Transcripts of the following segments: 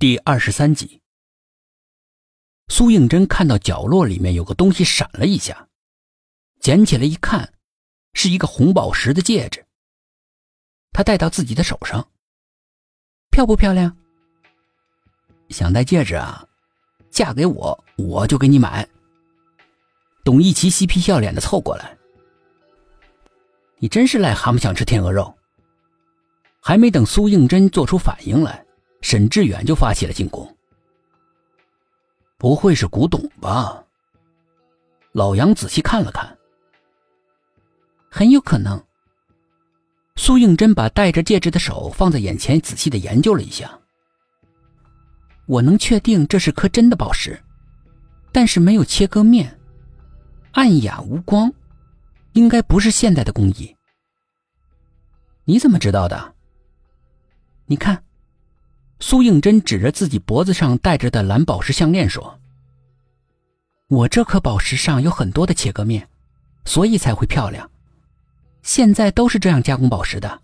第二十三集，苏应真看到角落里面有个东西闪了一下，捡起来一看，是一个红宝石的戒指。他戴到自己的手上，漂不漂亮？想戴戒指啊？嫁给我，我就给你买。董一奇嬉皮笑脸的凑过来，你真是癞蛤蟆想吃天鹅肉。还没等苏应真做出反应来。沈志远就发起了进攻。不会是古董吧？老杨仔细看了看，很有可能。苏应真把戴着戒指的手放在眼前，仔细的研究了一下。我能确定这是颗真的宝石，但是没有切割面，暗哑无光，应该不是现代的工艺。你怎么知道的？你看。苏应真指着自己脖子上戴着的蓝宝石项链说：“我这颗宝石上有很多的切割面，所以才会漂亮。现在都是这样加工宝石的，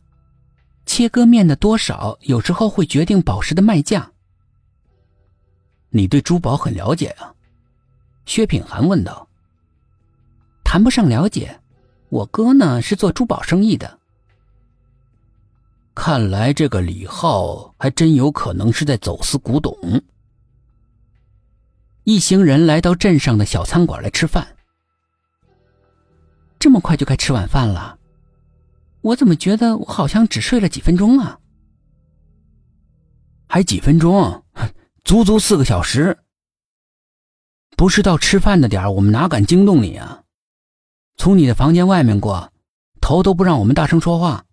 切割面的多少有时候会决定宝石的卖价。”你对珠宝很了解啊？薛品涵问道。“谈不上了解，我哥呢是做珠宝生意的。”看来这个李浩还真有可能是在走私古董。一行人来到镇上的小餐馆来吃饭。这么快就该吃晚饭了，我怎么觉得我好像只睡了几分钟啊？还几分钟？足足四个小时。不是到吃饭的点我们哪敢惊动你啊？从你的房间外面过，头都不让我们大声说话。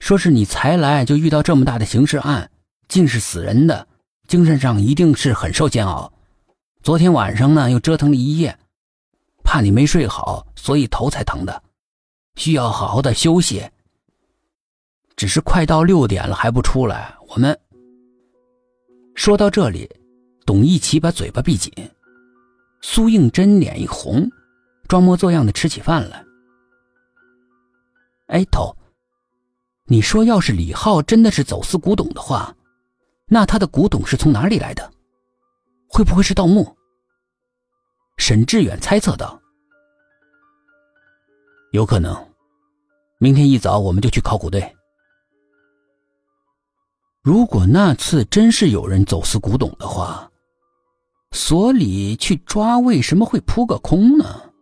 说是你才来就遇到这么大的刑事案，尽是死人的，精神上一定是很受煎熬。昨天晚上呢又折腾了一夜，怕你没睡好，所以头才疼的，需要好好的休息。只是快到六点了还不出来，我们说到这里，董一奇把嘴巴闭紧，苏应真脸一红，装模作样的吃起饭来。哎，头。你说，要是李浩真的是走私古董的话，那他的古董是从哪里来的？会不会是盗墓？沈志远猜测道：“有可能。明天一早我们就去考古队。如果那次真是有人走私古董的话，所里去抓为什么会扑个空呢？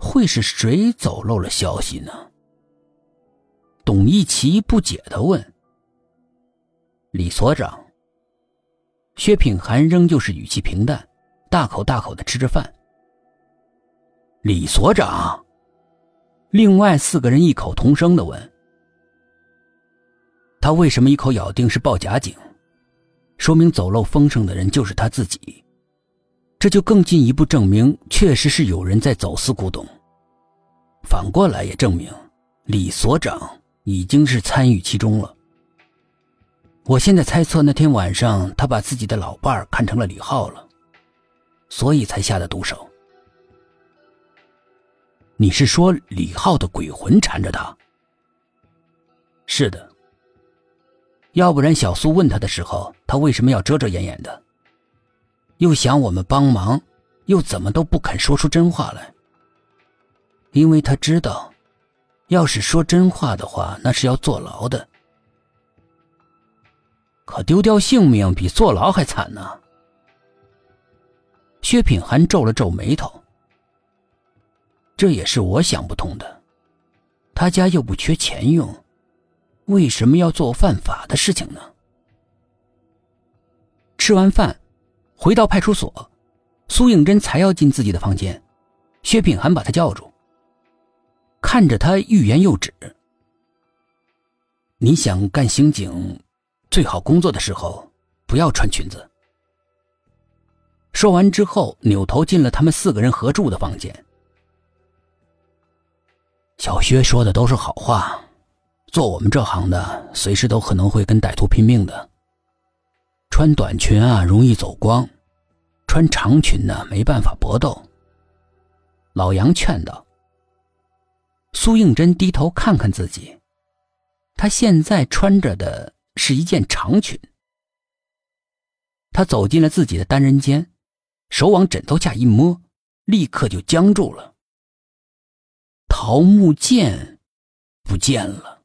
会是谁走漏了消息呢？”董一奇不解的问：“李所长。”薛品涵仍旧是语气平淡，大口大口的吃着饭。李所长，另外四个人异口同声的问：“他为什么一口咬定是报假警？说明走漏风声的人就是他自己，这就更进一步证明，确实是有人在走私古董。反过来也证明，李所长。”已经是参与其中了。我现在猜测，那天晚上他把自己的老伴看成了李浩了，所以才下的毒手。你是说李浩的鬼魂缠着他？是的。要不然小苏问他的时候，他为什么要遮遮掩掩的？又想我们帮忙，又怎么都不肯说出真话来？因为他知道。要是说真话的话，那是要坐牢的。可丢掉性命比坐牢还惨呢。薛品涵皱了皱眉头，这也是我想不通的。他家又不缺钱用，为什么要做犯法的事情呢？吃完饭，回到派出所，苏应真才要进自己的房间，薛品涵把他叫住。看着他欲言又止。你想干刑警，最好工作的时候不要穿裙子。说完之后，扭头进了他们四个人合住的房间。小薛说的都是好话，做我们这行的，随时都可能会跟歹徒拼命的。穿短裙啊，容易走光；穿长裙呢，没办法搏斗。老杨劝道。苏应真低头看看自己，她现在穿着的是一件长裙。他走进了自己的单人间，手往枕头下一摸，立刻就僵住了。桃木剑不见了。